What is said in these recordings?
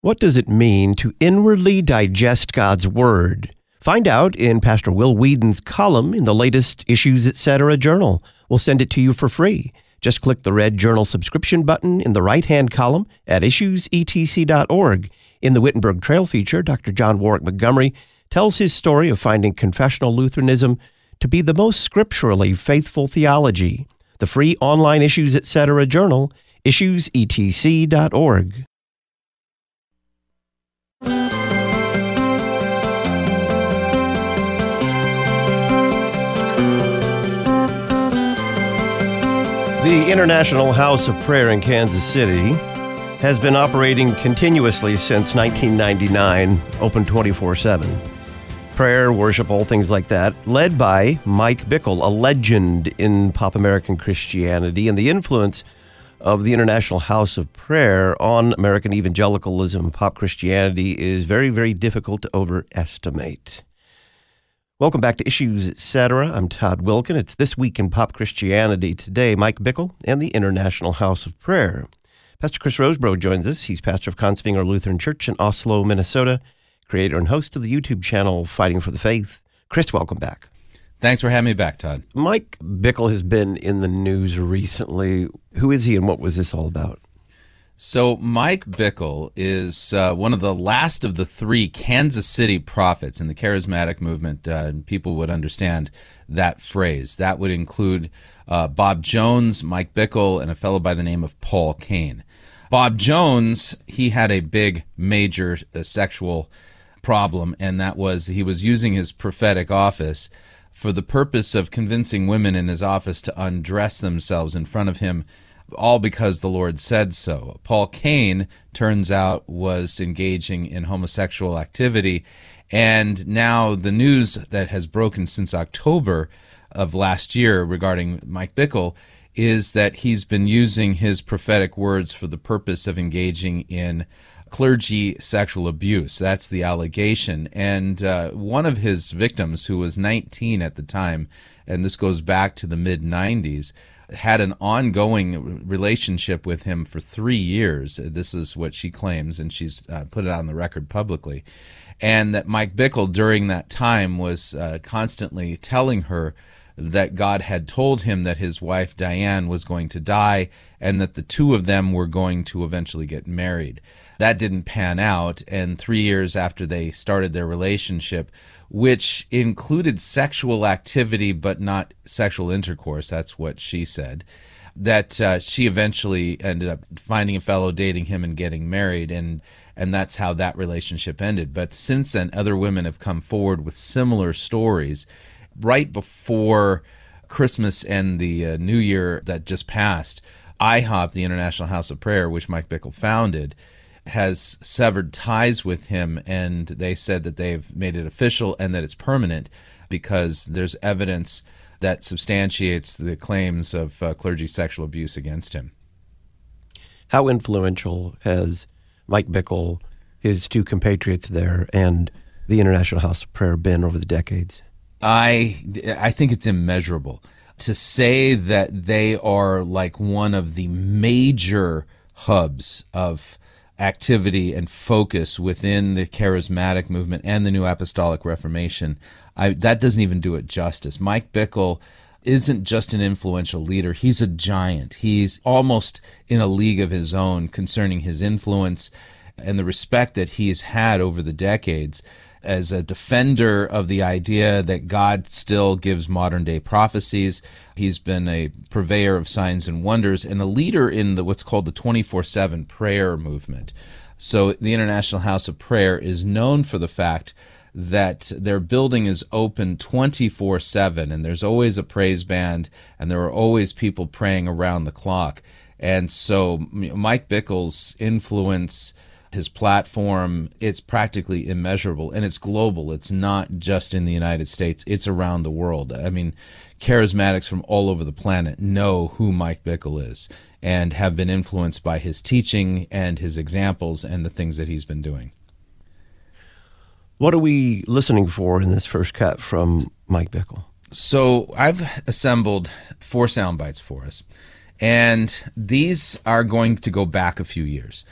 What does it mean to inwardly digest God's Word? Find out in Pastor Will Weedon's column in the latest Issues Etc. journal. We'll send it to you for free. Just click the red journal subscription button in the right hand column at issuesetc.org. In the Wittenberg Trail feature, Dr. John Warwick Montgomery tells his story of finding confessional Lutheranism to be the most scripturally faithful theology. The free online Issues Etc. journal, issuesetc.org. The International House of Prayer in Kansas City has been operating continuously since 1999, open 24 7. Prayer, worship, all things like that, led by Mike Bickle, a legend in pop American Christianity, and the influence of the International House of Prayer on American evangelicalism and pop Christianity is very, very difficult to overestimate. Welcome back to Issues Etc. I'm Todd Wilken. It's This Week in Pop Christianity. Today, Mike Bickle and the International House of Prayer. Pastor Chris Rosebrough joins us. He's pastor of Kongsvinger Lutheran Church in Oslo, Minnesota, creator and host of the YouTube channel Fighting for the Faith. Chris, welcome back. Thanks for having me back, Todd. Mike Bickle has been in the news recently. Who is he and what was this all about? So, Mike Bickle is uh, one of the last of the three Kansas City prophets in the charismatic movement. Uh, people would understand that phrase. That would include uh, Bob Jones, Mike Bickle, and a fellow by the name of Paul Cain. Bob Jones, he had a big, major uh, sexual problem, and that was he was using his prophetic office for the purpose of convincing women in his office to undress themselves in front of him all because the Lord said so. Paul Cain, turns out, was engaging in homosexual activity. And now the news that has broken since October of last year regarding Mike Bickle is that he's been using his prophetic words for the purpose of engaging in clergy sexual abuse. That's the allegation. And uh, one of his victims, who was 19 at the time, and this goes back to the mid 90s, had an ongoing relationship with him for three years. This is what she claims, and she's uh, put it on the record publicly. And that Mike Bickle, during that time, was uh, constantly telling her that God had told him that his wife Diane was going to die and that the two of them were going to eventually get married. That didn't pan out, and three years after they started their relationship, which included sexual activity but not sexual intercourse. That's what she said. That uh, she eventually ended up finding a fellow, dating him, and getting married, and and that's how that relationship ended. But since then, other women have come forward with similar stories. Right before Christmas and the uh, New Year that just passed, IHOP, the International House of Prayer, which Mike Bickle founded, has severed ties with him, and they said that they've made it official and that it's permanent because there's evidence that substantiates the claims of uh, clergy sexual abuse against him. How influential has Mike Bickle, his two compatriots there, and the International House of Prayer been over the decades? I I think it's immeasurable to say that they are like one of the major hubs of activity and focus within the charismatic movement and the New Apostolic Reformation, I, that doesn't even do it justice. Mike Bickle isn't just an influential leader, he's a giant. He's almost in a league of his own concerning his influence and the respect that he's had over the decades as a defender of the idea that God still gives modern day prophecies. He's been a purveyor of signs and wonders and a leader in the what's called the 24/7 prayer movement. So the International House of Prayer is known for the fact that their building is open 24 7 and there's always a praise band and there are always people praying around the clock. And so Mike Bickle's influence his platform, it's practically immeasurable and it's global. It's not just in the United States, it's around the world. I mean, charismatics from all over the planet know who Mike Bickle is and have been influenced by his teaching and his examples and the things that he's been doing. What are we listening for in this first cut from Mike Bickle? So I've assembled four sound bites for us, and these are going to go back a few years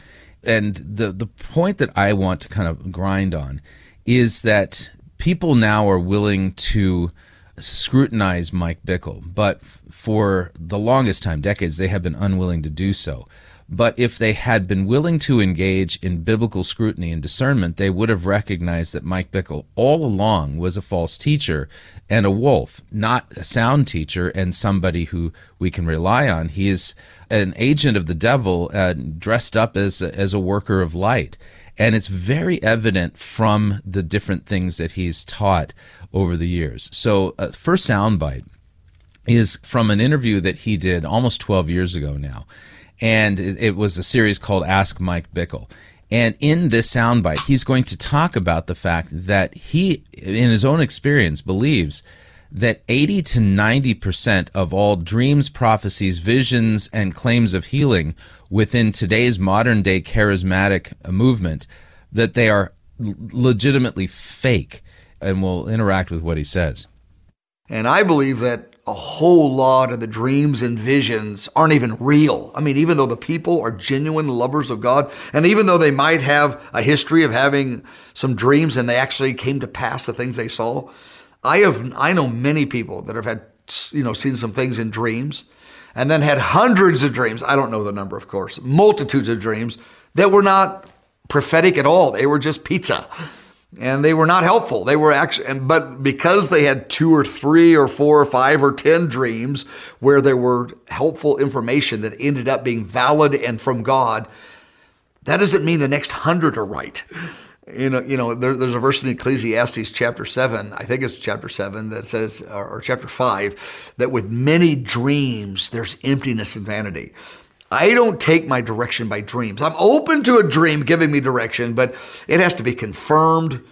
and the the point that I want to kind of grind on is that people now are willing to scrutinize Mike Bickle, but for the longest time, decades, they have been unwilling to do so. But if they had been willing to engage in biblical scrutiny and discernment, they would have recognized that Mike Bickle all along was a false teacher and a wolf, not a sound teacher and somebody who we can rely on. He is an agent of the devil uh, dressed up as, as a worker of light. And it's very evident from the different things that he's taught over the years. So, uh, first soundbite is from an interview that he did almost 12 years ago now. And it, it was a series called Ask Mike Bickle. And in this soundbite, he's going to talk about the fact that he, in his own experience, believes that 80 to 90% of all dreams, prophecies, visions, and claims of healing within today's modern day charismatic movement, that they are legitimately fake. And we'll interact with what he says. And I believe that a whole lot of the dreams and visions aren't even real. I mean, even though the people are genuine lovers of God, and even though they might have a history of having some dreams and they actually came to pass the things they saw, I have I know many people that have had you know seen some things in dreams and then had hundreds of dreams. I don't know the number, of course, multitudes of dreams that were not prophetic at all. They were just pizza and they were not helpful. They were actually, but because they had two or three or four or five or 10 dreams where there were helpful information that ended up being valid and from God, that doesn't mean the next hundred are right. You know, you know, there, there's a verse in Ecclesiastes chapter seven, I think it's chapter seven, that says, or chapter five, that with many dreams there's emptiness and vanity. I don't take my direction by dreams. I'm open to a dream giving me direction, but it has to be confirmed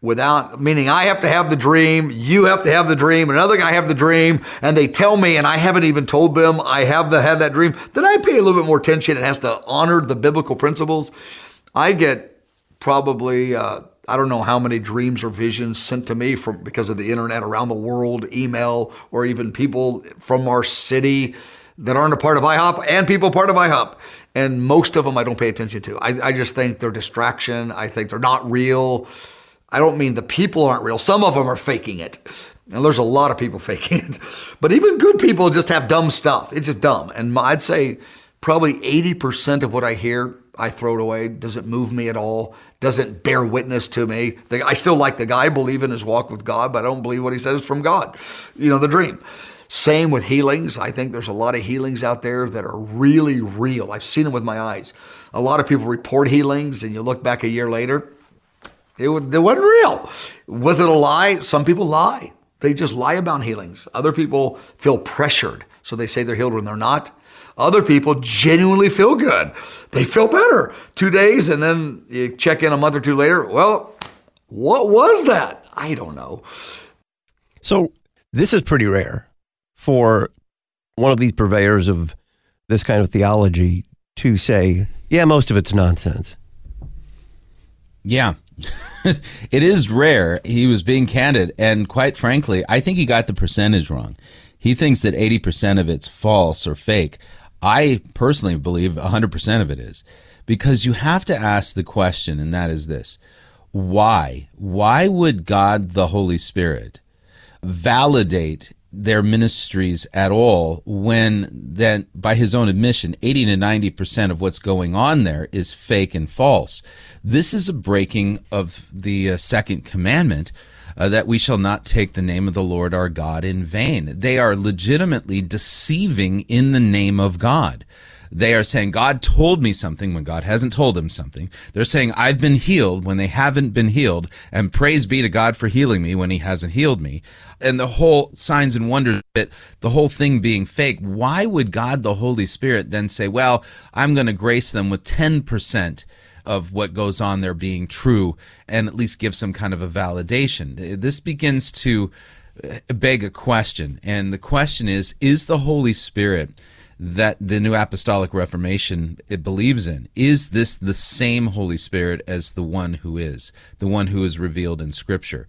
without meaning I have to have the dream, you have to have the dream, another guy have the dream, and they tell me and I haven't even told them I have the had that dream, then I pay a little bit more attention. It has to honor the biblical principles. I get probably uh, I don't know how many dreams or visions sent to me from because of the internet around the world, email, or even people from our city that aren't a part of IHOP and people part of IHOP. And most of them I don't pay attention to. I, I just think they're distraction. I think they're not real. I don't mean the people aren't real. Some of them are faking it. And there's a lot of people faking it. But even good people just have dumb stuff. It's just dumb. And I'd say probably 80% of what I hear, I throw it away. Doesn't move me at all. Doesn't bear witness to me. I still like the guy, I believe in his walk with God, but I don't believe what he says from God. You know, the dream. Same with healings. I think there's a lot of healings out there that are really real. I've seen them with my eyes. A lot of people report healings, and you look back a year later, it, it wasn't real. Was it a lie? Some people lie. They just lie about healings. Other people feel pressured, so they say they're healed when they're not. Other people genuinely feel good. They feel better. Two days, and then you check in a month or two later. Well, what was that? I don't know. So, this is pretty rare for one of these purveyors of this kind of theology to say, yeah, most of it's nonsense. Yeah. it is rare. He was being candid. And quite frankly, I think he got the percentage wrong. He thinks that 80% of it's false or fake. I personally believe 100% of it is. Because you have to ask the question, and that is this why? Why would God the Holy Spirit validate their ministries at all when then by his own admission 80 to 90% of what's going on there is fake and false this is a breaking of the uh, second commandment uh, that we shall not take the name of the Lord our God in vain. They are legitimately deceiving in the name of God. They are saying, God told me something when God hasn't told them something. They're saying, I've been healed when they haven't been healed. And praise be to God for healing me when he hasn't healed me. And the whole signs and wonders bit, the whole thing being fake. Why would God, the Holy Spirit, then say, well, I'm going to grace them with 10%? of what goes on there being true and at least give some kind of a validation. This begins to uh, beg a question. And the question is Is the Holy Spirit that the New Apostolic Reformation it believes in. Is this the same Holy Spirit as the one who is, the one who is revealed in Scripture?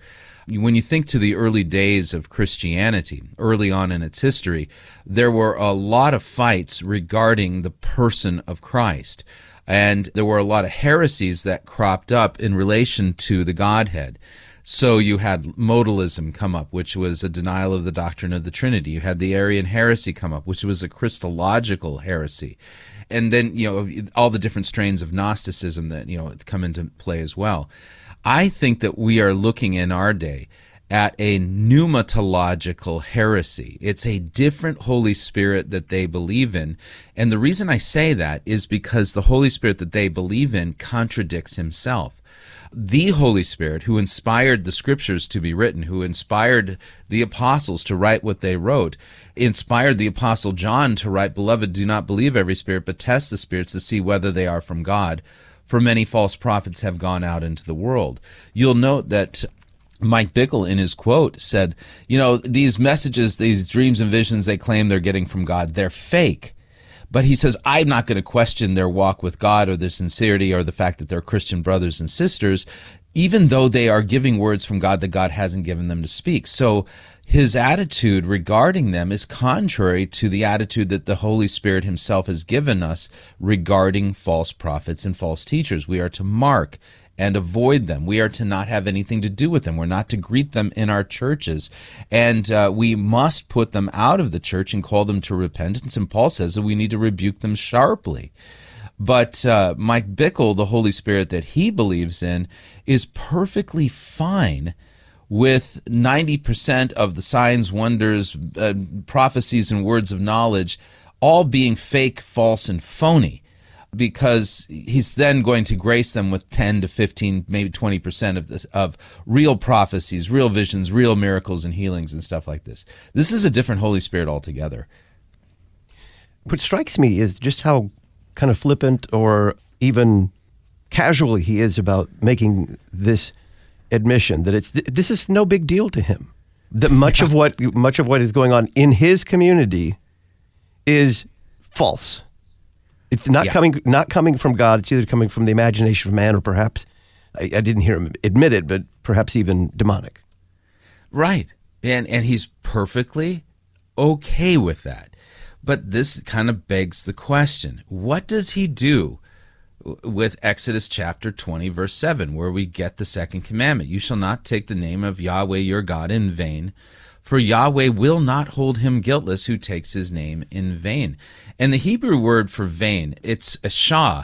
When you think to the early days of Christianity, early on in its history, there were a lot of fights regarding the person of Christ. And there were a lot of heresies that cropped up in relation to the Godhead. So you had modalism come up, which was a denial of the doctrine of the Trinity. You had the Arian heresy come up, which was a Christological heresy. And then, you know, all the different strains of Gnosticism that, you know, come into play as well. I think that we are looking in our day at a pneumatological heresy. It's a different Holy Spirit that they believe in. And the reason I say that is because the Holy Spirit that they believe in contradicts himself the Holy Spirit who inspired the scriptures to be written, who inspired the apostles to write what they wrote, inspired the apostle John to write, Beloved, do not believe every spirit, but test the spirits to see whether they are from God. For many false prophets have gone out into the world. You'll note that Mike Bickle, in his quote, said, You know, these messages, these dreams and visions they claim they're getting from God, they're fake. But he says, I'm not going to question their walk with God or their sincerity or the fact that they're Christian brothers and sisters, even though they are giving words from God that God hasn't given them to speak. So his attitude regarding them is contrary to the attitude that the Holy Spirit himself has given us regarding false prophets and false teachers. We are to mark and avoid them. We are to not have anything to do with them. We're not to greet them in our churches. And uh, we must put them out of the church and call them to repentance. And Paul says that we need to rebuke them sharply. But uh, Mike Bickle, the Holy Spirit that he believes in, is perfectly fine with 90% of the signs, wonders, uh, prophecies, and words of knowledge all being fake, false, and phony because he's then going to grace them with 10 to 15 maybe 20% of this of real prophecies real visions real miracles and healings and stuff like this. This is a different holy spirit altogether. What strikes me is just how kind of flippant or even casually he is about making this admission that it's this is no big deal to him. That much of what much of what is going on in his community is false it's not yeah. coming not coming from God. It's either coming from the imagination of man, or perhaps I, I didn't hear him admit it, but perhaps even demonic. Right, and and he's perfectly okay with that. But this kind of begs the question: What does he do? with Exodus chapter 20, verse 7, where we get the second commandment You shall not take the name of Yahweh your God in vain, for Yahweh will not hold him guiltless who takes his name in vain. And the Hebrew word for vain, it's shah.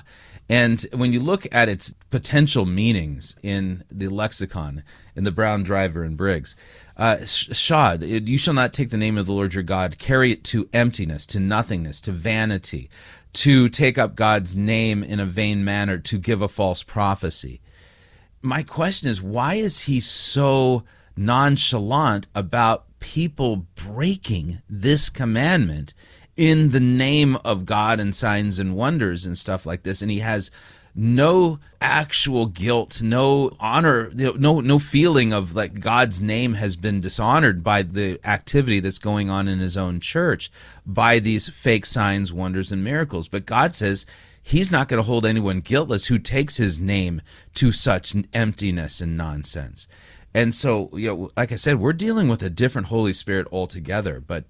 And when you look at its potential meanings in the lexicon, in the Brown Driver and Briggs, uh, you shall not take the name of the Lord your God, carry it to emptiness, to nothingness, to vanity, to take up God's name in a vain manner, to give a false prophecy. My question is, why is he so nonchalant about people breaking this commandment in the name of God and signs and wonders and stuff like this. And he has no actual guilt, no honor, no no feeling of like God's name has been dishonored by the activity that's going on in his own church by these fake signs, wonders and miracles. But God says he's not going to hold anyone guiltless who takes his name to such emptiness and nonsense. And so, you know, like I said, we're dealing with a different Holy Spirit altogether, but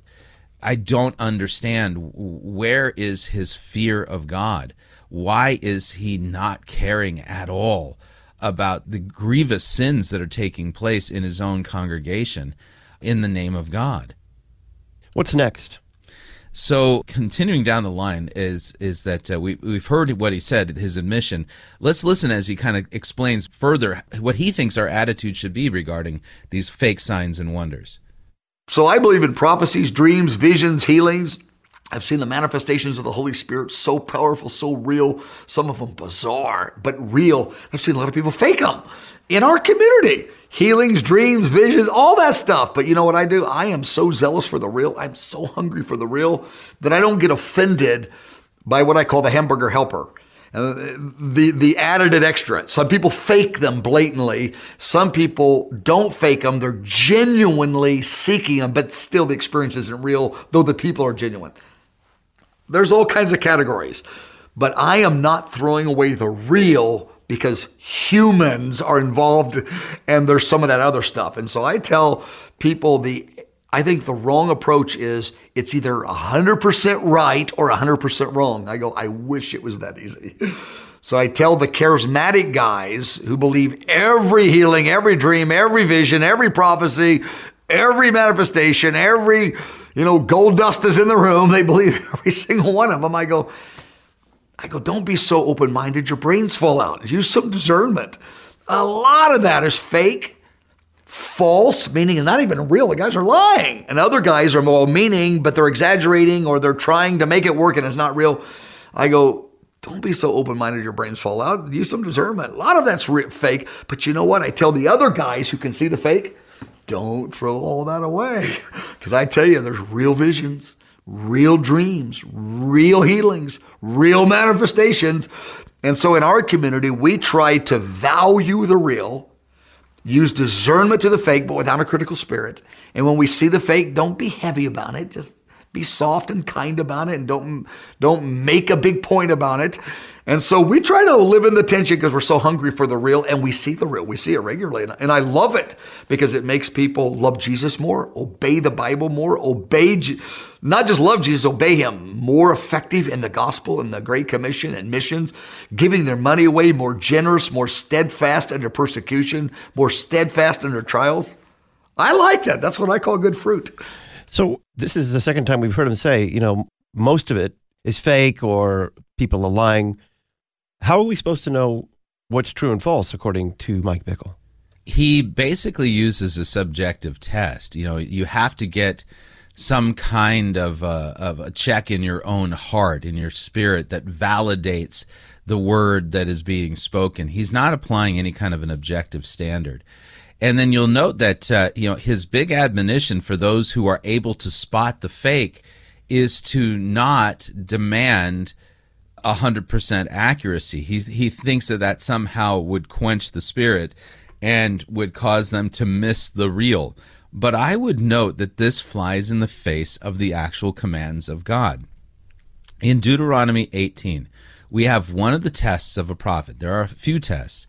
I don't understand where is his fear of God? Why is he not caring at all about the grievous sins that are taking place in his own congregation in the name of God? What's next? So continuing down the line is is that uh, we we've heard what he said, his admission. Let's listen as he kind of explains further what he thinks our attitude should be regarding these fake signs and wonders. So I believe in prophecies, dreams, visions, healings. I've seen the manifestations of the Holy Spirit so powerful, so real, some of them bizarre, but real. I've seen a lot of people fake them in our community healings, dreams, visions, all that stuff. But you know what I do? I am so zealous for the real. I'm so hungry for the real that I don't get offended by what I call the hamburger helper. Uh, the the added and extra. Some people fake them blatantly. Some people don't fake them. They're genuinely seeking them, but still the experience isn't real, though the people are genuine. There's all kinds of categories. But I am not throwing away the real because humans are involved and there's some of that other stuff. And so I tell people the I think the wrong approach is it's either 100% right or 100% wrong. I go, I wish it was that easy. So I tell the charismatic guys who believe every healing, every dream, every vision, every prophecy, every manifestation, every, you know, gold dust is in the room. They believe every single one of them. I go, I go, don't be so open minded. Your brains fall out. Use some discernment. A lot of that is fake, false, meaning not even real. The guys are lying. And other guys are more meaning, but they're exaggerating or they're trying to make it work and it's not real. I go, don't be so open minded your brains fall out. Use some discernment. A lot of that's re- fake. But you know what? I tell the other guys who can see the fake, don't throw all that away. Because I tell you, there's real visions, real dreams, real healings, real manifestations. And so in our community, we try to value the real, use discernment to the fake, but without a critical spirit. And when we see the fake, don't be heavy about it. Just be soft and kind about it and don't don't make a big point about it. And so we try to live in the tension because we're so hungry for the real and we see the real. We see it regularly. And I love it because it makes people love Jesus more, obey the Bible more, obey, not just love Jesus, obey Him, more effective in the gospel and the Great Commission and missions, giving their money away, more generous, more steadfast under persecution, more steadfast under trials. I like that. That's what I call good fruit. So this is the second time we've heard him say, you know, most of it is fake or people are lying. How are we supposed to know what's true and false according to Mike Bickle? He basically uses a subjective test. You know, you have to get some kind of a, of a check in your own heart, in your spirit that validates the word that is being spoken. He's not applying any kind of an objective standard. And then you'll note that uh, you know his big admonition for those who are able to spot the fake is to not demand 100% accuracy. He he thinks that that somehow would quench the spirit and would cause them to miss the real. But I would note that this flies in the face of the actual commands of God. In Deuteronomy 18, we have one of the tests of a prophet. There are a few tests.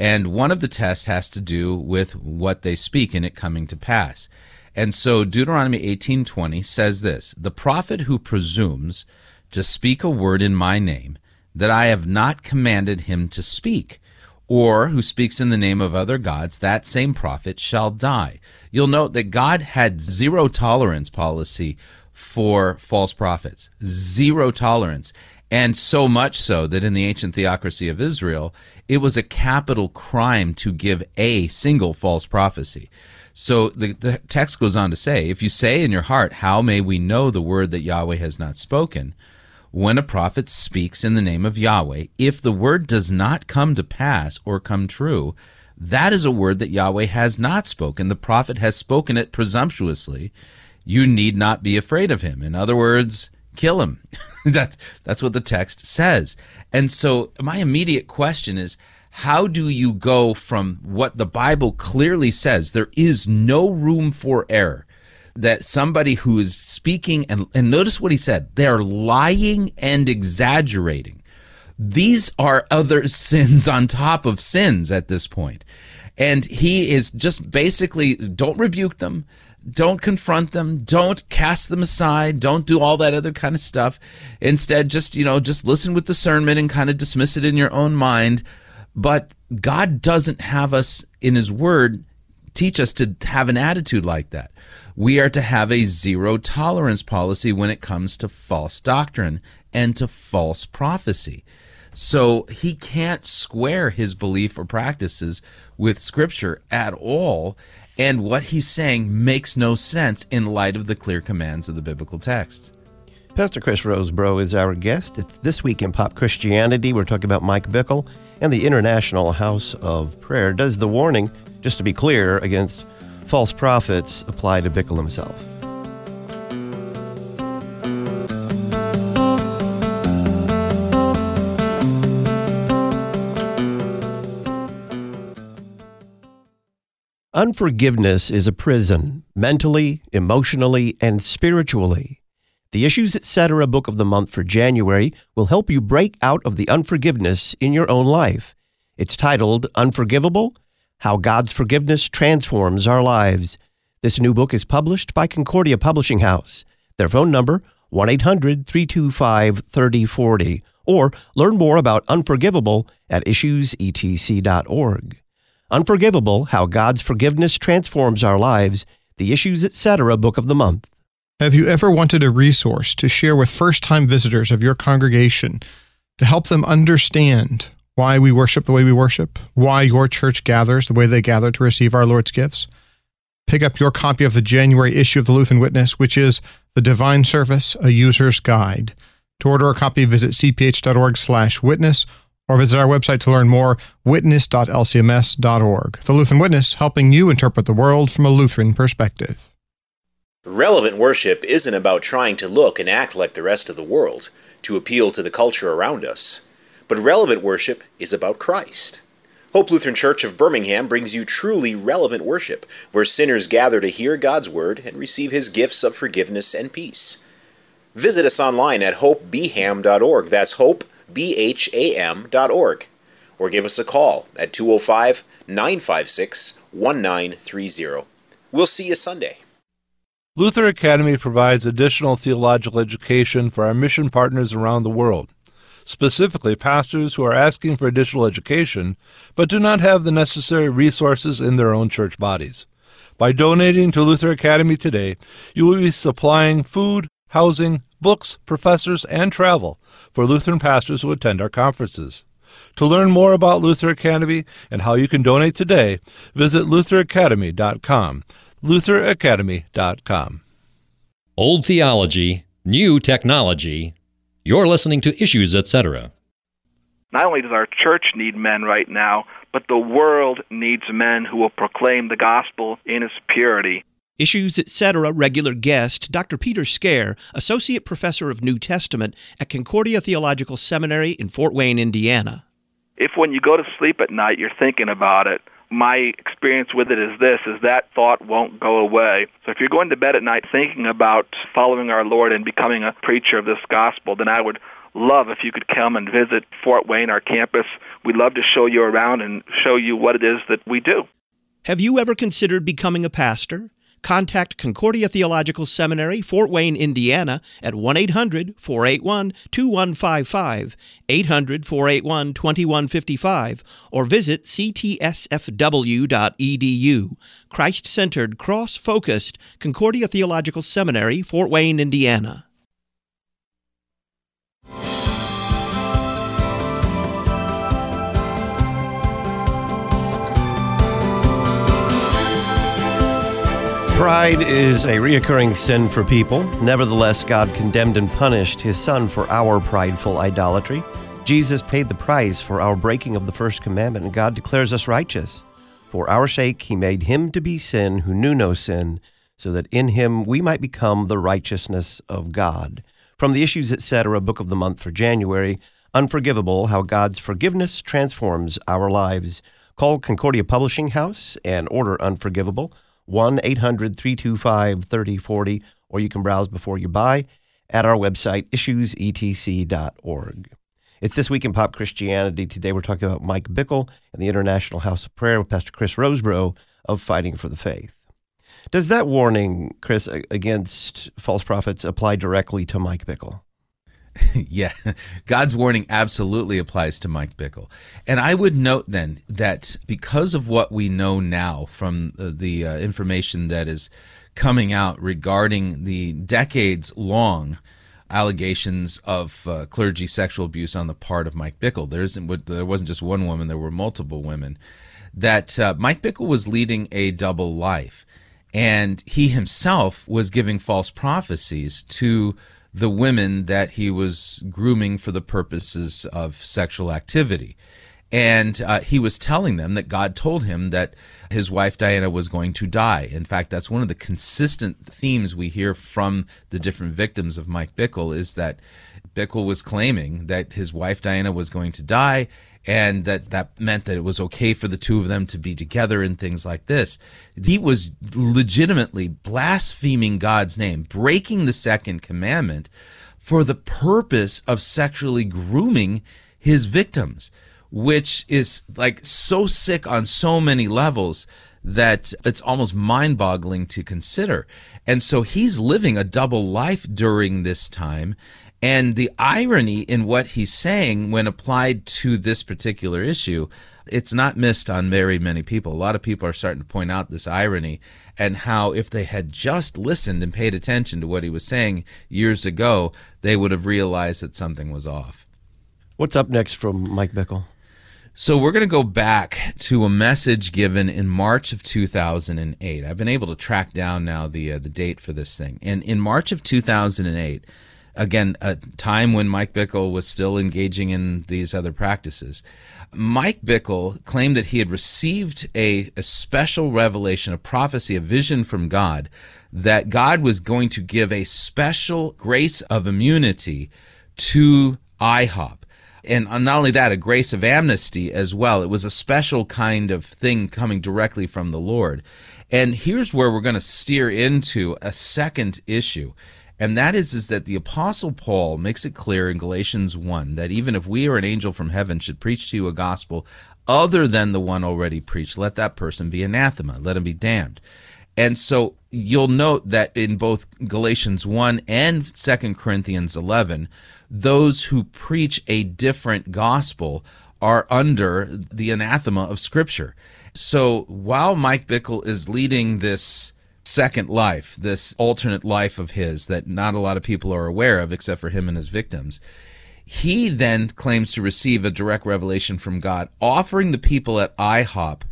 And one of the tests has to do with what they speak and it coming to pass. And so Deuteronomy 18:20 says this, "The prophet who presumes to speak a word in my name that I have not commanded him to speak, or who speaks in the name of other gods, that same prophet shall die." You'll note that God had zero tolerance policy for false prophets. Zero tolerance. And so much so that in the ancient theocracy of Israel, it was a capital crime to give a single false prophecy. So the, the, text goes on to say, If you say in your heart, How may we know the word that Yahweh has not spoken? When a prophet speaks in the name of Yahweh, if the word does not come to pass or come true, that is a word that Yahweh has not spoken. The prophet has spoken it presumptuously. You need not be afraid of him. In other words, kill him. that, that's what the text says. And so my immediate question is how do you go from what the Bible clearly says, there is no room for error, that somebody who is speaking, and, and notice what he said, they're lying and exaggerating. These are other sins on top of sins at this point. And he is just basically don't rebuke them don't confront them. Don't cast them aside. Don't do all that other kind of stuff. Instead just you know just listen with discernment and kind of dismiss it in your own mind. But god doesn't have us in his word teach us to have an attitude like that. We are to have a zero tolerance policy when it comes to false doctrine and to false prophecy. So he can't square his belief or practices with scripture at all and what he's saying makes no sense in light of the clear commands of the biblical text. Pastor Chris Rosebrough is our guest. It's This Week in Pop Christianity. We're talking about Mike Bickle and the International House of Prayer. Does the warning, just to be clear, against false prophets apply to Bickle himself? Unforgiveness is a prison, mentally, emotionally, and spiritually. The Issues Etc. book of the month for January will help you break out of the unforgiveness in your own life. It's titled Unforgivable How God's Forgiveness Transforms Our Lives. This new book is published by Concordia Publishing House. Their phone number 1 800 325 3040 or learn more about Unforgivable at issuesetc.org. Unforgivable How God's Forgiveness Transforms Our Lives, the Issues Etc. Book of the Month. Have you ever wanted a resource to share with first time visitors of your congregation to help them understand why we worship the way we worship, why your church gathers the way they gather to receive our Lord's gifts? Pick up your copy of the January issue of the Lutheran Witness, which is The Divine Service, a User's Guide. To order a copy, visit cph.org slash witness or visit our website to learn more, witness.lcms.org. The Lutheran Witness, helping you interpret the world from a Lutheran perspective. Relevant worship isn't about trying to look and act like the rest of the world to appeal to the culture around us, but relevant worship is about Christ. Hope Lutheran Church of Birmingham brings you truly relevant worship, where sinners gather to hear God's Word and receive His gifts of forgiveness and peace. Visit us online at hopebham.org. That's hope, B H A M.org. Or give us a call at 205 956 1930. We'll see you Sunday. Luther Academy provides additional theological education for our mission partners around the world specifically pastors who are asking for additional education but do not have the necessary resources in their own church bodies. By donating to Luther Academy today, you will be supplying food, housing, books, professors, and travel for Lutheran pastors who attend our conferences. To learn more about Luther Academy and how you can donate today, visit lutheracademy.com. lutheracademy.com. Old theology, new technology, you're listening to Issues, etc. Not only does our church need men right now, but the world needs men who will proclaim the gospel in its purity. Issues, etc. regular guest, Dr. Peter Scaer, Associate Professor of New Testament at Concordia Theological Seminary in Fort Wayne, Indiana. If when you go to sleep at night you're thinking about it, my experience with it is this is that thought won't go away. So if you're going to bed at night thinking about following our Lord and becoming a preacher of this gospel, then I would love if you could come and visit Fort Wayne, our campus. We'd love to show you around and show you what it is that we do. Have you ever considered becoming a pastor? Contact Concordia Theological Seminary, Fort Wayne, Indiana at 1 800 481 2155, 800 481 2155, or visit ctsfw.edu. Christ centered, cross focused Concordia Theological Seminary, Fort Wayne, Indiana. Pride is a reoccurring sin for people. Nevertheless, God condemned and punished his Son for our prideful idolatry. Jesus paid the price for our breaking of the first commandment, and God declares us righteous. For our sake, he made him to be sin who knew no sin, so that in him we might become the righteousness of God. From the Issues, etc., book of the month for January, Unforgivable How God's Forgiveness Transforms Our Lives. Call Concordia Publishing House and order Unforgivable. 1 800 325 3040, or you can browse before you buy at our website, issuesetc.org. It's This Week in Pop Christianity. Today we're talking about Mike Bickle and the International House of Prayer with Pastor Chris Rosebrough of Fighting for the Faith. Does that warning, Chris, against false prophets apply directly to Mike Bickle? yeah, God's warning absolutely applies to Mike Bickle. And I would note then that because of what we know now from the, the uh, information that is coming out regarding the decades long allegations of uh, clergy sexual abuse on the part of Mike Bickle, there, isn't, there wasn't just one woman, there were multiple women, that uh, Mike Bickle was leading a double life. And he himself was giving false prophecies to the women that he was grooming for the purposes of sexual activity. And uh, he was telling them that God told him that his wife Diana was going to die. In fact, that's one of the consistent themes we hear from the different victims of Mike Bickle is that Bickle was claiming that his wife Diana was going to die and that that meant that it was okay for the two of them to be together and things like this. He was legitimately blaspheming God's name, breaking the second commandment for the purpose of sexually grooming his victims, which is like so sick on so many levels that it's almost mind boggling to consider. And so he's living a double life during this time. And the irony in what he's saying when applied to this particular issue, it's not missed on very many people. A lot of people are starting to point out this irony and how if they had just listened and paid attention to what he was saying years ago, they would have realized that something was off. What's up next from Mike Bickle? So we're going to go back to a message given in March of 2008. I've been able to track down now the uh, the date for this thing. And in March of 2008, again, a time when Mike Bickle was still engaging in these other practices. Mike Bickle claimed that he had received a, a special revelation, a prophecy, a vision from God, that God was going to give a special grace of immunity to IHOP. And not only that, a grace of amnesty as well. It was a special kind of thing coming directly from the Lord. And here's where we're going to steer into a second issue and that is is that the apostle paul makes it clear in galatians 1 that even if we or an angel from heaven should preach to you a gospel other than the one already preached let that person be anathema let him be damned. And so you'll note that in both galatians 1 and 2 corinthians 11 those who preach a different gospel are under the anathema of scripture. So while mike bickle is leading this second life, this alternate life of his that not a lot of people are aware of except for him and his victims. He then claims to receive a direct revelation from God, offering the people at IHOP.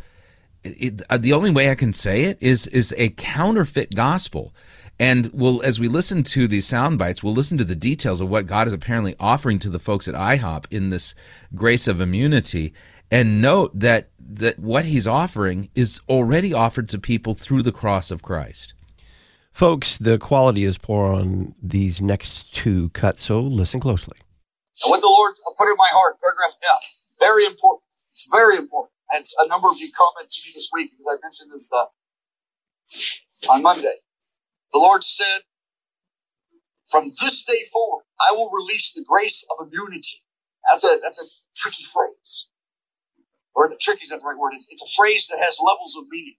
It, uh, the only way I can say it is is a counterfeit gospel. And we'll, as we listen to these sound bites, we'll listen to the details of what God is apparently offering to the folks at IHOP in this grace of immunity, and note that that what he's offering is already offered to people through the cross of Christ. Folks, the quality is poor on these next two cuts, so listen closely. And what the Lord put in my heart, paragraph F, very important. It's very important. And a number of you commented to me this week because I mentioned this uh, on Monday. The Lord said, from this day forward, I will release the grace of immunity. That's a, that's a tricky phrase or tricky is not the right word. It's, it's a phrase that has levels of meaning.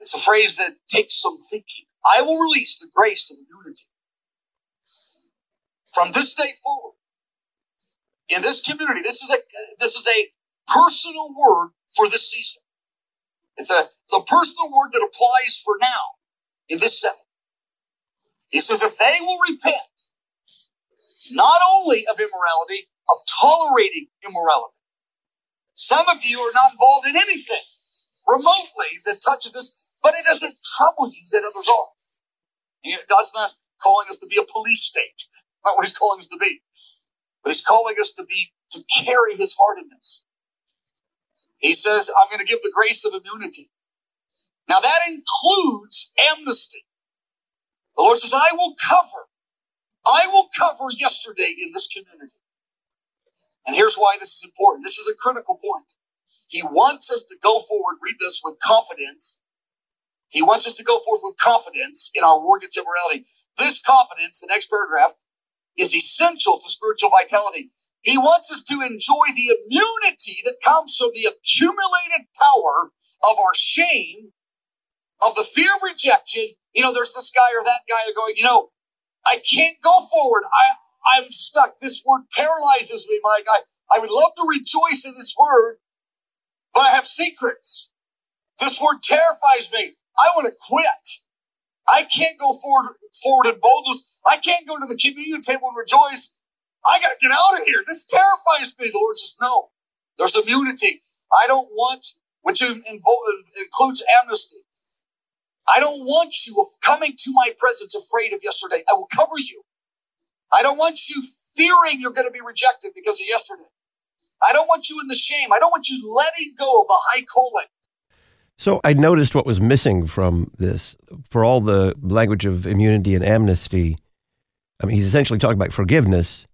It's a phrase that takes some thinking. I will release the grace of unity. From this day forward, in this community, this is a this is a personal word for this season. It's a it's a personal word that applies for now in this setting. He says, if they will repent, not only of immorality, of tolerating immorality, some of you are not involved in anything remotely that touches this, but it doesn't trouble you that others are. God's not calling us to be a police state. Not what he's calling us to be. But he's calling us to be, to carry his heart in this. He says, I'm going to give the grace of immunity. Now that includes amnesty. The Lord says, I will cover, I will cover yesterday in this community. And here's why this is important. This is a critical point. He wants us to go forward, read this with confidence. He wants us to go forth with confidence in our war against immorality. This confidence, the next paragraph, is essential to spiritual vitality. He wants us to enjoy the immunity that comes from the accumulated power of our shame, of the fear of rejection. You know, there's this guy or that guy going, you know, I can't go forward. I, I'm stuck. This word paralyzes me, Mike. I, I would love to rejoice in this word, but I have secrets. This word terrifies me. I want to quit. I can't go forward, forward in boldness. I can't go to the communion table and rejoice. I got to get out of here. This terrifies me. The Lord says, no, there's immunity. I don't want, which includes amnesty. I don't want you coming to my presence afraid of yesterday. I will cover you. I don't want you fearing you're going to be rejected because of yesterday. I don't want you in the shame. I don't want you letting go of the high calling. So I noticed what was missing from this for all the language of immunity and amnesty. I mean, he's essentially talking about forgiveness.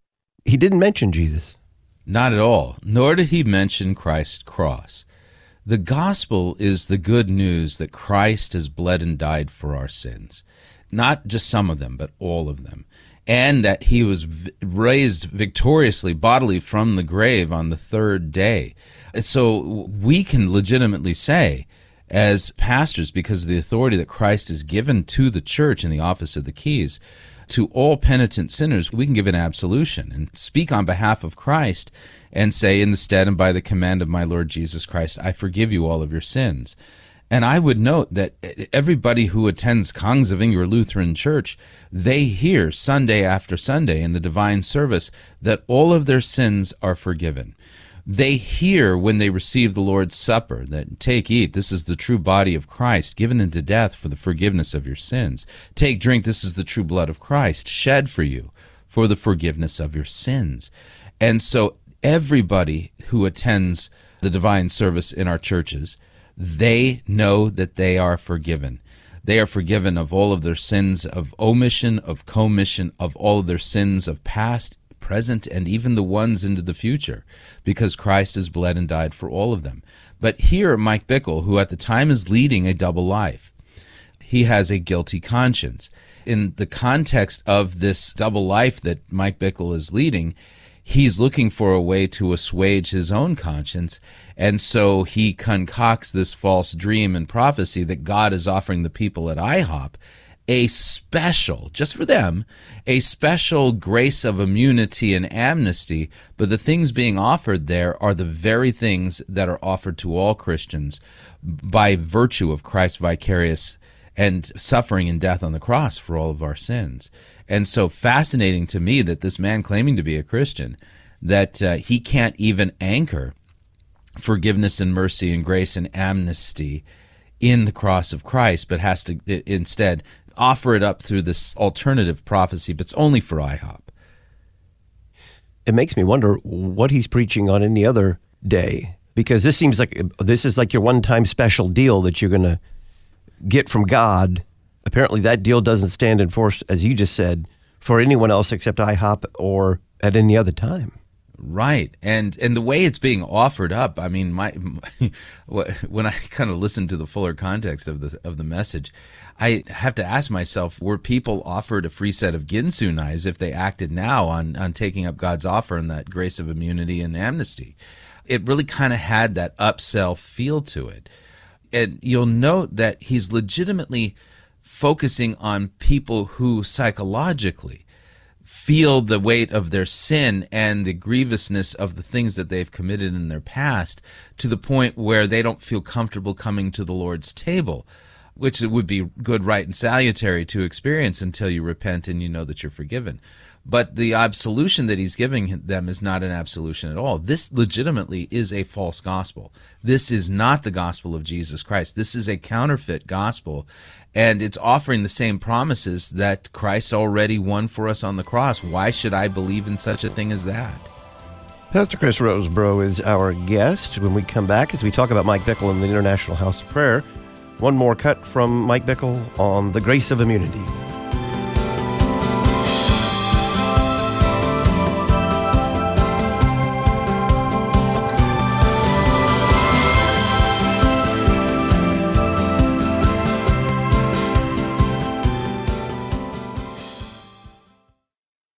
He didn't mention Jesus. Not at all, nor did he mention Christ's cross. The gospel is the good news that Christ has bled and died for our sins. Not just some of them, but all of them and that he was raised victoriously bodily from the grave on the third day. So we can legitimately say as pastors because of the authority that Christ has given to the church in the office of the keys. To all penitent sinners, we can give an absolution and speak on behalf of Christ and say, In the stead and by the command of my Lord Jesus Christ, I forgive you all of your sins. And I would note that everybody who attends Kongsvinger Lutheran Church, they hear Sunday after Sunday in the divine service that all of their sins are forgiven. They hear when they receive the Lord's Supper that take, eat, this is the true body of Christ, given into death for the forgiveness of your sins. Take, drink, this is the true blood of Christ, shed for you for the forgiveness of your sins. And so everybody who attends the divine service in our churches, they know that they are forgiven. They are forgiven of all of their sins of omission, of commission, of all of their sins of past, present, and even the ones into the future, because Christ has bled and died for all of them. But here, Mike Bickle, who at the time is leading a double life, he has a guilty conscience. In the context of this double life that Mike Bickle is leading, he's looking for a way to assuage his own conscience. And so he concocts this false dream and prophecy that God is offering the people at IHOP a special, just for them, a special grace of immunity and amnesty. But the things being offered there are the very things that are offered to all Christians by virtue of Christ's vicarious and suffering and death on the cross for all of our sins. And so fascinating to me that this man claiming to be a Christian, that uh, he can't even anchor forgiveness and mercy and grace and amnesty in the cross of Christ, but has to instead offer it up through this alternative prophecy, but it's only for IHOP. It makes me wonder what he's preaching on any other day, because this seems like this is like your one-time special deal that you're going to get from God. Apparently, that deal doesn't stand in force, as you just said, for anyone else except IHOP or at any other time. Right, and and the way it's being offered up, I mean, my, my when I kind of listen to the fuller context of the of the message, I have to ask myself: Were people offered a free set of Ginsu knives if they acted now on on taking up God's offer and that grace of immunity and amnesty? It really kind of had that upsell feel to it, and you'll note that he's legitimately focusing on people who psychologically feel the weight of their sin and the grievousness of the things that they've committed in their past to the point where they don't feel comfortable coming to the Lord's table, which it would be good, right, and salutary to experience until you repent and you know that you're forgiven. But the absolution that he's giving them is not an absolution at all. This legitimately is a false gospel. This is not the gospel of Jesus Christ. This is a counterfeit gospel and it's offering the same promises that Christ already won for us on the cross. Why should I believe in such a thing as that? Pastor Chris Rosebrough is our guest. When we come back, as we talk about Mike Bickle and the International House of Prayer, one more cut from Mike Bickle on the grace of immunity.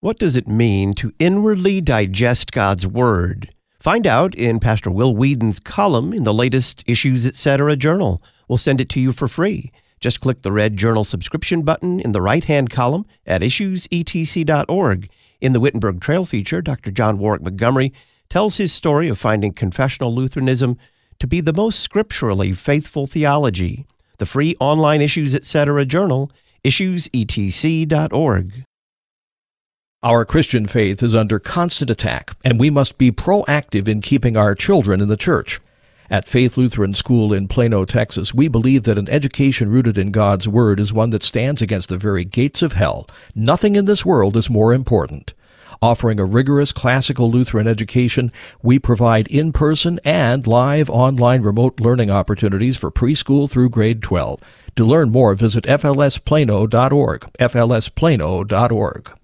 What does it mean to inwardly digest God's Word? Find out in Pastor Will Weedon's column in the latest Issues Etc. journal. We'll send it to you for free. Just click the red journal subscription button in the right hand column at issuesetc.org. In the Wittenberg Trail feature, Dr. John Warwick Montgomery tells his story of finding confessional Lutheranism to be the most scripturally faithful theology. The free online Issues Etc. journal, issuesetc.org. Our Christian faith is under constant attack, and we must be proactive in keeping our children in the church. At Faith Lutheran School in Plano, Texas, we believe that an education rooted in God's Word is one that stands against the very gates of hell. Nothing in this world is more important. Offering a rigorous classical Lutheran education, we provide in-person and live online remote learning opportunities for preschool through grade 12. To learn more, visit flsplano.org, flsplano.org.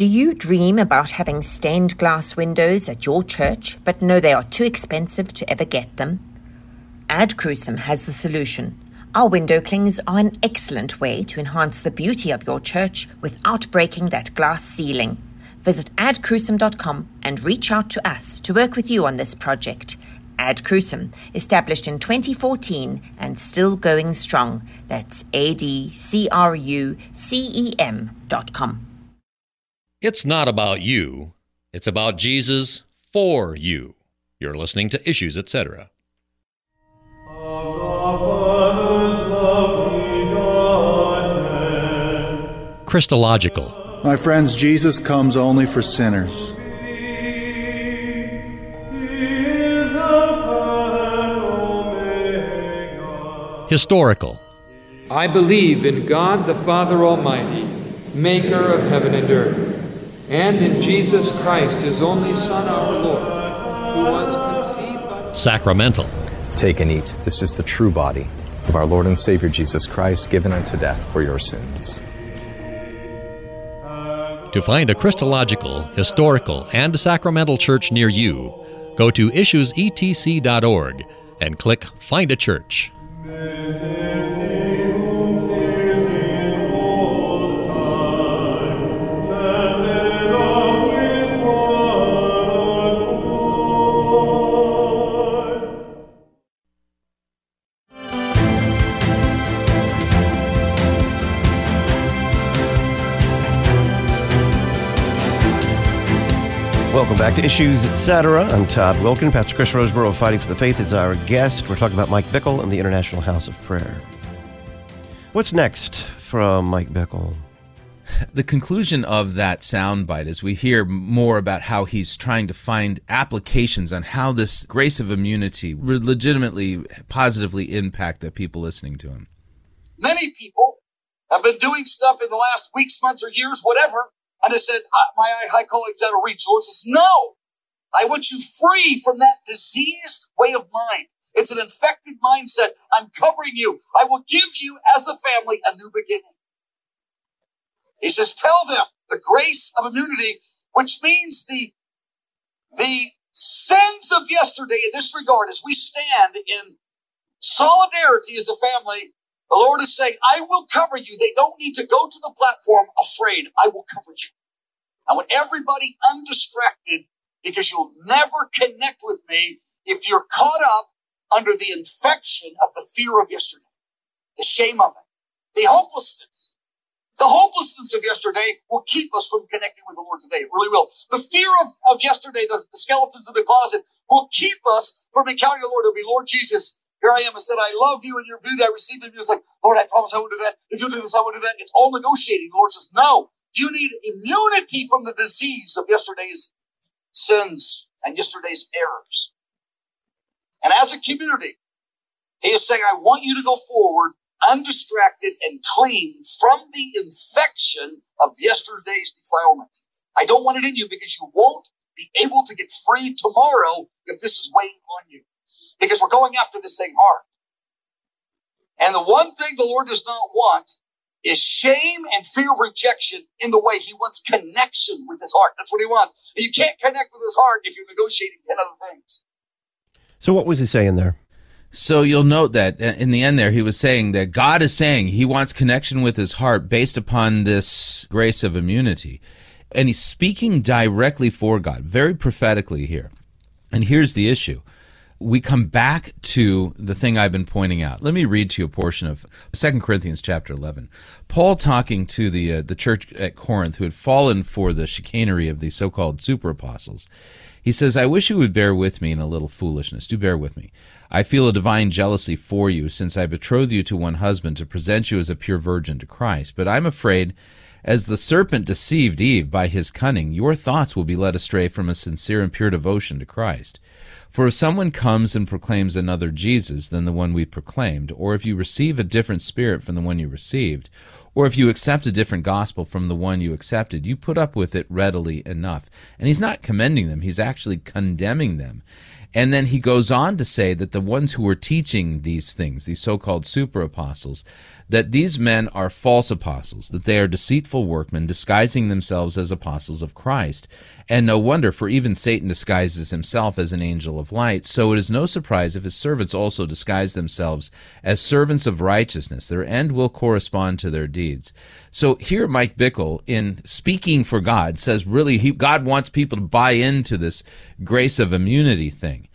Do you dream about having stained glass windows at your church, but know they are too expensive to ever get them? Ad Crucem has the solution. Our window clings are an excellent way to enhance the beauty of your church without breaking that glass ceiling. Visit adcrucem.com and reach out to us to work with you on this project. Ad Crucem, established in 2014 and still going strong. That's A-D-C-R-U-C-E-M dot com. It's not about you. It's about Jesus for you. You're listening to Issues, etc. Christological. My friends, Jesus comes only for sinners. Historical. I believe in God the Father Almighty, maker of heaven and earth, and in Jesus Christ, his only Son, our Lord, who was conceived by. Sacramental. Take and eat. This is the true body of our Lord and Savior Jesus Christ, given unto death for your sins. To find a Christological, historical, and sacramental church near you, go to issuesetc.org and click Find a Church. Welcome back to Issues Etc. I'm Todd Wilken. Pastor Chris Rosebrough of Fighting for the Faith is our guest. We're talking about Mike Bickle and the International House of Prayer. What's next from Mike Bickle? The conclusion of that soundbite is we hear more about how he's trying to find applications on how this grace of immunity would legitimately positively impact the people listening to him. Many people have been doing stuff in the last weeks, months, or years, whatever, and they said, "Uh, my high calling's out of reach. The Lord says, no, I want you free from that diseased way of mind. It's an infected mindset. I'm covering you. I will give you as a family a new beginning. He says, tell them the grace of immunity, which means the, the sins of yesterday in this regard, as we stand in solidarity as a family, the Lord is saying, I will cover you. They don't need to go to the platform afraid. I will cover you. I want everybody undistracted because you'll never connect with me if you're caught up under the infection of the fear of yesterday, the shame of it, the hopelessness. The hopelessness of yesterday will keep us from connecting with the Lord today. It really will. The fear of, of yesterday, the, the skeletons in the closet, will keep us from encountering the Lord. It'll be, Lord Jesus, here I am. I said, I love you and your beauty. I receive it. was like, Lord, I promise I won't do that. If you do this, I won't do that. It's all negotiating. The Lord says, no, you need immunity from the disease of yesterday's sins and yesterday's errors. And as a community, he is saying, I want you to go forward undistracted and clean from the infection of yesterday's defilement. I don't want it in you because you won't be able to get free tomorrow if this is weighing on you because we're going after this thing hard. And the one thing the Lord does not want is shame and fear of rejection in the way he wants connection with his heart. That's what he wants. And you can't connect with his heart if you're negotiating 10 other things. So, what was he saying there? So you'll note that in the end there, he was saying that God is saying he wants connection with his heart based upon this grace of immunity. And he's speaking directly for God, very prophetically here. And here's the issue. We come back to the thing I've been pointing out. Let me read to you a portion of 2 Corinthians chapter 11. Paul talking to the uh, the church at Corinth who had fallen for the chicanery of the so-called super apostles. He says, I wish you would bear with me in a little foolishness. Do bear with me. I feel a divine jealousy for you, since I betroth you to one husband to present you as a pure virgin to Christ. But I'm afraid, as the serpent deceived Eve by his cunning, your thoughts will be led astray from a sincere and pure devotion to Christ. For if someone comes and proclaims another Jesus than the one we proclaimed, or if you receive a different spirit from the one you received, or if you accept a different gospel from the one you accepted, you put up with it readily enough. And he's not commending them, he's actually condemning them. And then he goes on to say that the ones who were teaching these things, these so called super apostles, that these men are false apostles, that they are deceitful workmen disguising themselves as apostles of Christ. And no wonder, for even Satan disguises himself as an angel of light. So it is no surprise if his servants also disguise themselves as servants of righteousness. Their end will correspond to their deeds. So here, Mike Bickle, in speaking for God, says really he, God wants people to buy into this grace of immunity thing.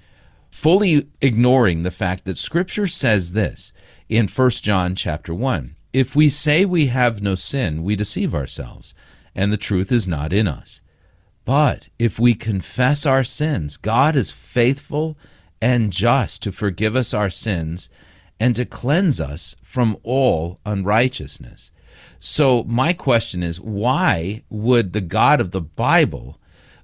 fully ignoring the fact that scripture says this in 1 John chapter 1. If we say we have no sin, we deceive ourselves, and the truth is not in us. But if we confess our sins, God is faithful and just to forgive us our sins and to cleanse us from all unrighteousness. So, my question is why would the God of the Bible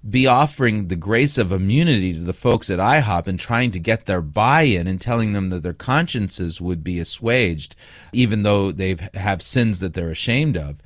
be offering the grace of immunity to the folks at IHOP and trying to get their buy in and telling them that their consciences would be assuaged, even though they have sins that they're ashamed of?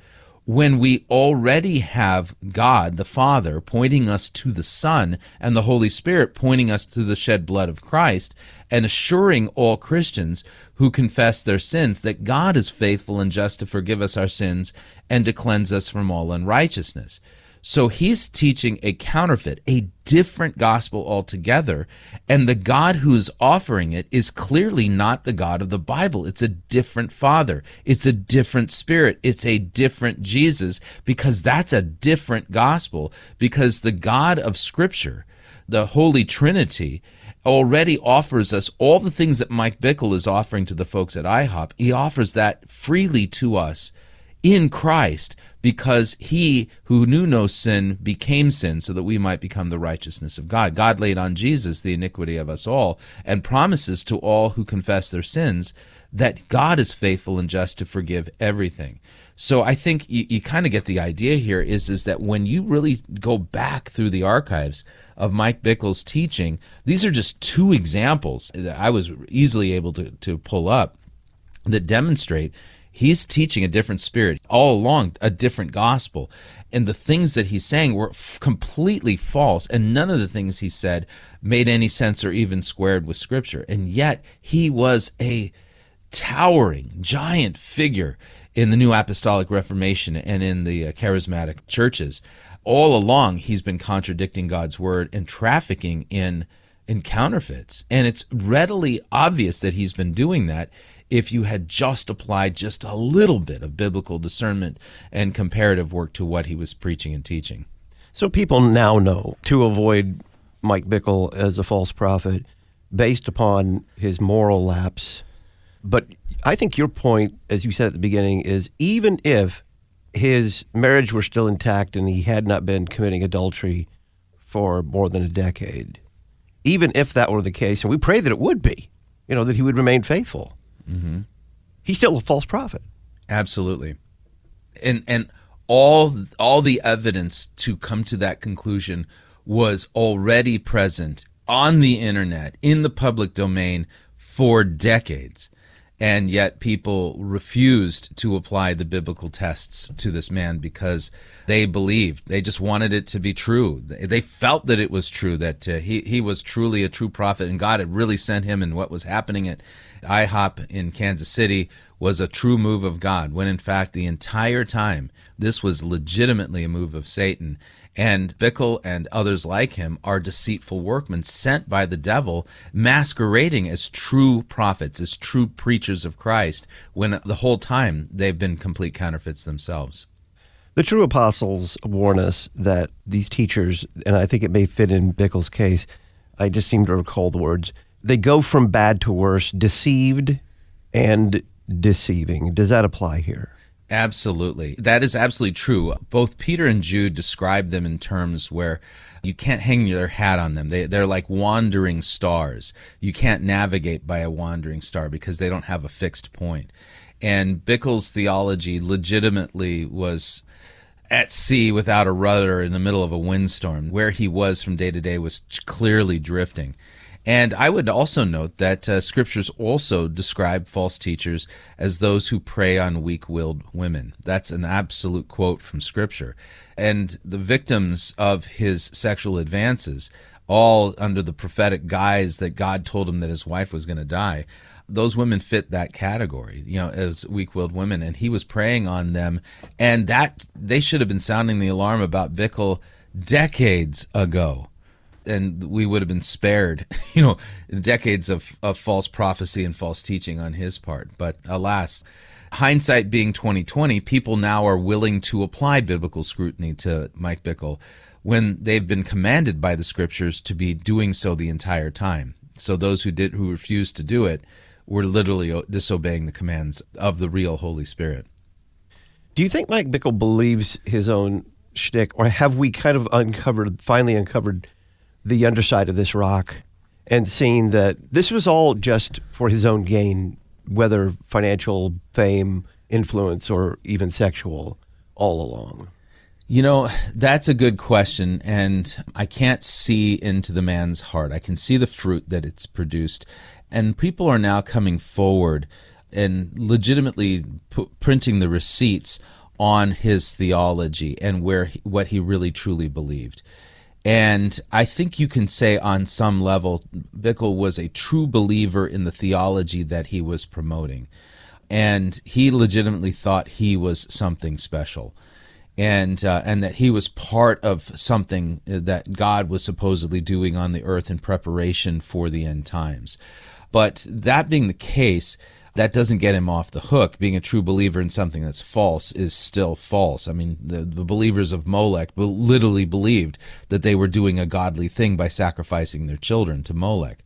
when we already have God the Father pointing us to the Son and the Holy Spirit pointing us to the shed blood of Christ and assuring all Christians who confess their sins that God is faithful and just to forgive us our sins and to cleanse us from all unrighteousness. So he's teaching a counterfeit, a different gospel altogether. And the God who's offering it is clearly not the God of the Bible. It's a different Father. It's a different Spirit. It's a different Jesus because that's a different gospel because the God of Scripture, the Holy Trinity, already offers us all the things that Mike Bickle is offering to the folks at IHOP. He offers that freely to us in Christ because he who knew no sin became sin so that we might become the righteousness of God. God laid on Jesus the iniquity of us all and promises to all who confess their sins that God is faithful and just to forgive everything. So I think you, you kind of get the idea here is, is that when you really go back through the archives of Mike Bickle's teaching, these are just two examples that I was easily able to, to pull up that demonstrate He's teaching a different spirit all along, a different gospel. And the things that he's saying were f- completely false. And none of the things he said made any sense or even squared with scripture. And yet he was a towering, giant figure in the New Apostolic Reformation and in the uh, charismatic churches. All along, he's been contradicting God's word and trafficking in in counterfeits. And it's readily obvious that he's been doing that if you had just applied just a little bit of biblical discernment and comparative work to what he was preaching and teaching. So people now know to avoid Mike Bickle as a false prophet based upon his moral lapse. But I think your point, as you said at the beginning, is even if his marriage were still intact and he had not been committing adultery for more than a decade, even if that were the case, and we pray that it would be, you know, that he would remain faithful. Mm-hmm. He's still a false prophet. Absolutely, and and all all the evidence to come to that conclusion was already present on the internet in the public domain for decades and yet people refused to apply the biblical tests to this man because they believed they just wanted it to be true they felt that it was true that uh, he, he was truly a true prophet and god had really sent him and what was happening at ihop in kansas city was a true move of god when in fact the entire time this was legitimately a move of satan and Bickle and others like him are deceitful workmen sent by the devil, masquerading as true prophets, as true preachers of Christ, when the whole time they've been complete counterfeits themselves. The true apostles warn us that these teachers, and I think it may fit in Bickle's case, I just seem to recall the words, they go from bad to worse, deceived and deceiving. Does that apply here? Absolutely. That is absolutely true. Both Peter and Jude describe them in terms where you can't hang your hat on them. They, they're like wandering stars. You can't navigate by a wandering star because they don't have a fixed point. And Bickle's theology legitimately was at sea without a rudder in the middle of a windstorm. Where he was from day to day was clearly drifting. And I would also note that uh, scriptures also describe false teachers as those who prey on weak willed women. That's an absolute quote from scripture. And the victims of his sexual advances, all under the prophetic guise that God told him that his wife was going to die, those women fit that category, you know, as weak-willed women, and he was preying on them, and that they should have been sounding the alarm about Bickle decades ago and we would have been spared, you know, decades of, of false prophecy and false teaching on his part. But alas, hindsight being 2020, people now are willing to apply biblical scrutiny to Mike Bickle when they've been commanded by the scriptures to be doing so the entire time. So those who did who refused to do it were literally disobeying the commands of the real Holy Spirit. Do you think Mike Bickle believes his own shtick, or have we kind of uncovered, finally uncovered the underside of this rock and seeing that this was all just for his own gain, whether financial, fame, influence, or even sexual, all along? You know, that's a good question. And I can't see into the man's heart. I can see the fruit that it's produced. And people are now coming forward and legitimately p- printing the receipts on his theology and where he, what he really truly believed. And I think you can say on some level, Bickle was a true believer in the theology that he was promoting. And he legitimately thought he was something special and uh, and that he was part of something that God was supposedly doing on the earth in preparation for the end times. But that being the case, that doesn't get him off the hook. Being a true believer in something that's false is still false. I mean, the, the believers of Molech literally believed that they were doing a godly thing by sacrificing their children to Molech.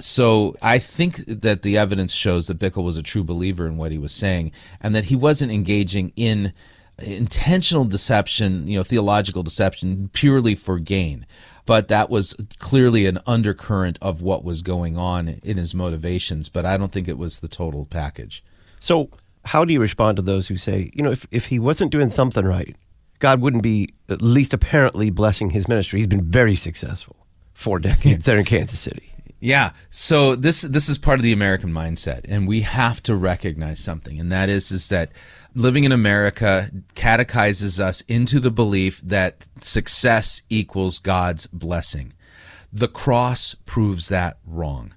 So I think that the evidence shows that Bickle was a true believer in what he was saying and that he wasn't engaging in intentional deception, you know, theological deception purely for gain. But that was clearly an undercurrent of what was going on in his motivations. But I don't think it was the total package. So, how do you respond to those who say, you know, if, if he wasn't doing something right, God wouldn't be at least apparently blessing his ministry? He's been very successful for decades there in Kansas City. Yeah. So this this is part of the American mindset, and we have to recognize something, and that is is that living in America catechizes us into the belief that success equals God's blessing. The cross proves that wrong.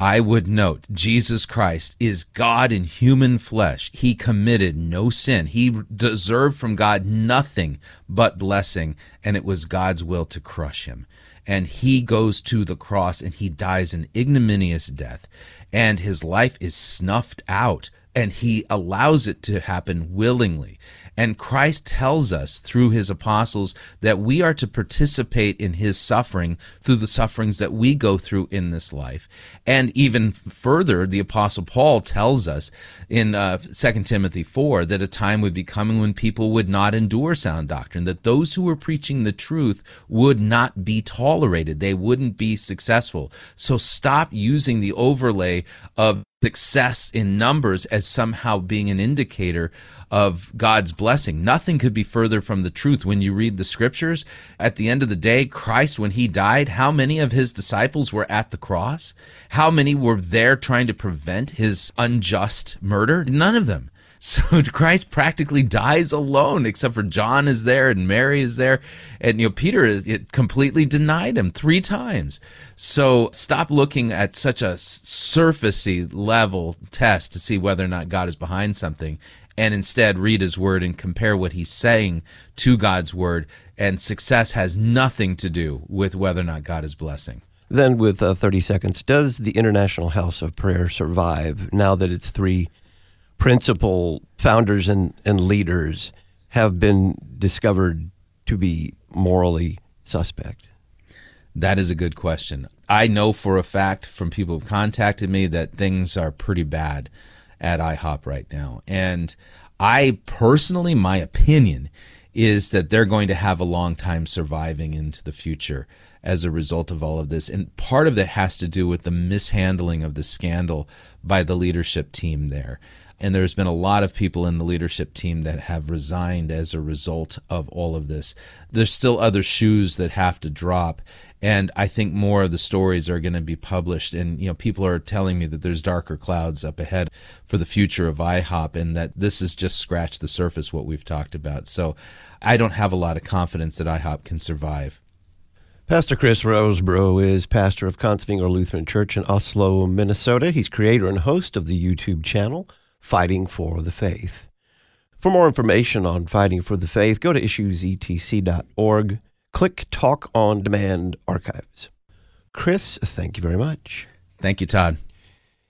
I would note Jesus Christ is God in human flesh. He committed no sin. He deserved from God nothing but blessing, and it was God's will to crush him and he goes to the cross and he dies an ignominious death and his life is snuffed out and he allows it to happen willingly and Christ tells us through his apostles that we are to participate in his suffering through the sufferings that we go through in this life. And even further, the apostle Paul tells us in uh, 2 Timothy 4 that a time would be coming when people would not endure sound doctrine, that those who were preaching the truth would not be tolerated. They wouldn't be successful. So stop using the overlay of success in numbers as somehow being an indicator of God's blessing. Nothing could be further from the truth when you read the scriptures. At the end of the day, Christ, when he died, how many of his disciples were at the cross? How many were there trying to prevent his unjust murder? None of them. So Christ practically dies alone, except for John is there and Mary is there, and you know Peter is, completely denied him three times. So stop looking at such a surfacey level test to see whether or not God is behind something, and instead read his word and compare what he's saying to God's word. And success has nothing to do with whether or not God is blessing. Then, with uh, 30 seconds, does the International House of Prayer survive now that its three principal founders and, and leaders have been discovered to be morally suspect? That is a good question. I know for a fact from people who've contacted me that things are pretty bad at IHOP right now. And I personally, my opinion is that they're going to have a long time surviving into the future as a result of all of this. And part of that has to do with the mishandling of the scandal by the leadership team there. And there's been a lot of people in the leadership team that have resigned as a result of all of this. There's still other shoes that have to drop and I think more of the stories are going to be published. And you know, people are telling me that there's darker clouds up ahead for the future of IHOP, and that this has just scratched the surface what we've talked about. So, I don't have a lot of confidence that IHOP can survive. Pastor Chris Rosebrough is pastor of Kongsvinger Lutheran Church in Oslo, Minnesota. He's creator and host of the YouTube channel Fighting for the Faith. For more information on Fighting for the Faith, go to issuesetc.org click Talk on Demand archives. Chris, thank you very much. Thank you, Todd.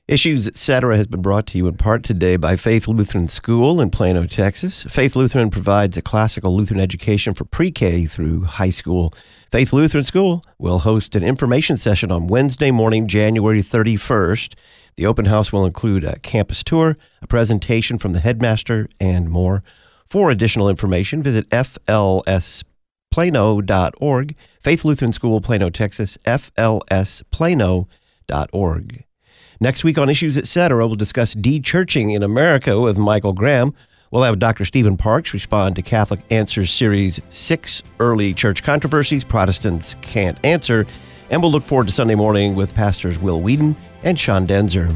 Issues, etc., has been brought to you in part today by Faith Lutheran School in Plano, Texas. Faith Lutheran provides a classical Lutheran education for pre K through high school. Faith Lutheran School will host an information session on Wednesday morning, January 31st. The open house will include a campus tour, a presentation from the headmaster, and more. For additional information, visit flsplano.org. Faith Lutheran School, Plano, Texas, flsplano.org. Next week on Issues Etc., we'll discuss de-churching in America with Michael Graham. We'll have Dr. Stephen Parks respond to Catholic Answers Series 6 Early Church Controversies Protestants Can't Answer. And we'll look forward to Sunday morning with Pastors Will Weedon and Sean Daenzer.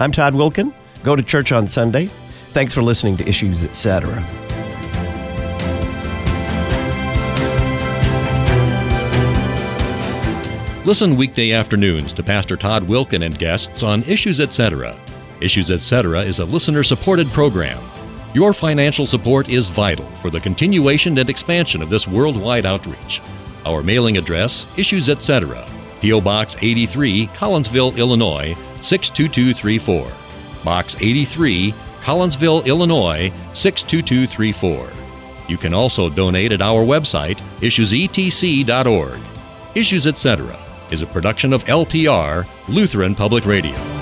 I'm Todd Wilken. Go to church on Sunday. Thanks for listening to Issues Etc. Listen weekday afternoons to Pastor Todd Wilken and guests on Issues Etc. Issues Etc. is a listener supported program. Your financial support is vital for the continuation and expansion of this worldwide outreach. Our mailing address, Issues Etc., P.O. Box 83, Collinsville, Illinois 62234. Box 83, Collinsville, Illinois 62234. You can also donate at our website, issuesetc.org. Issues Etc. is a production of LPR, Lutheran Public Radio.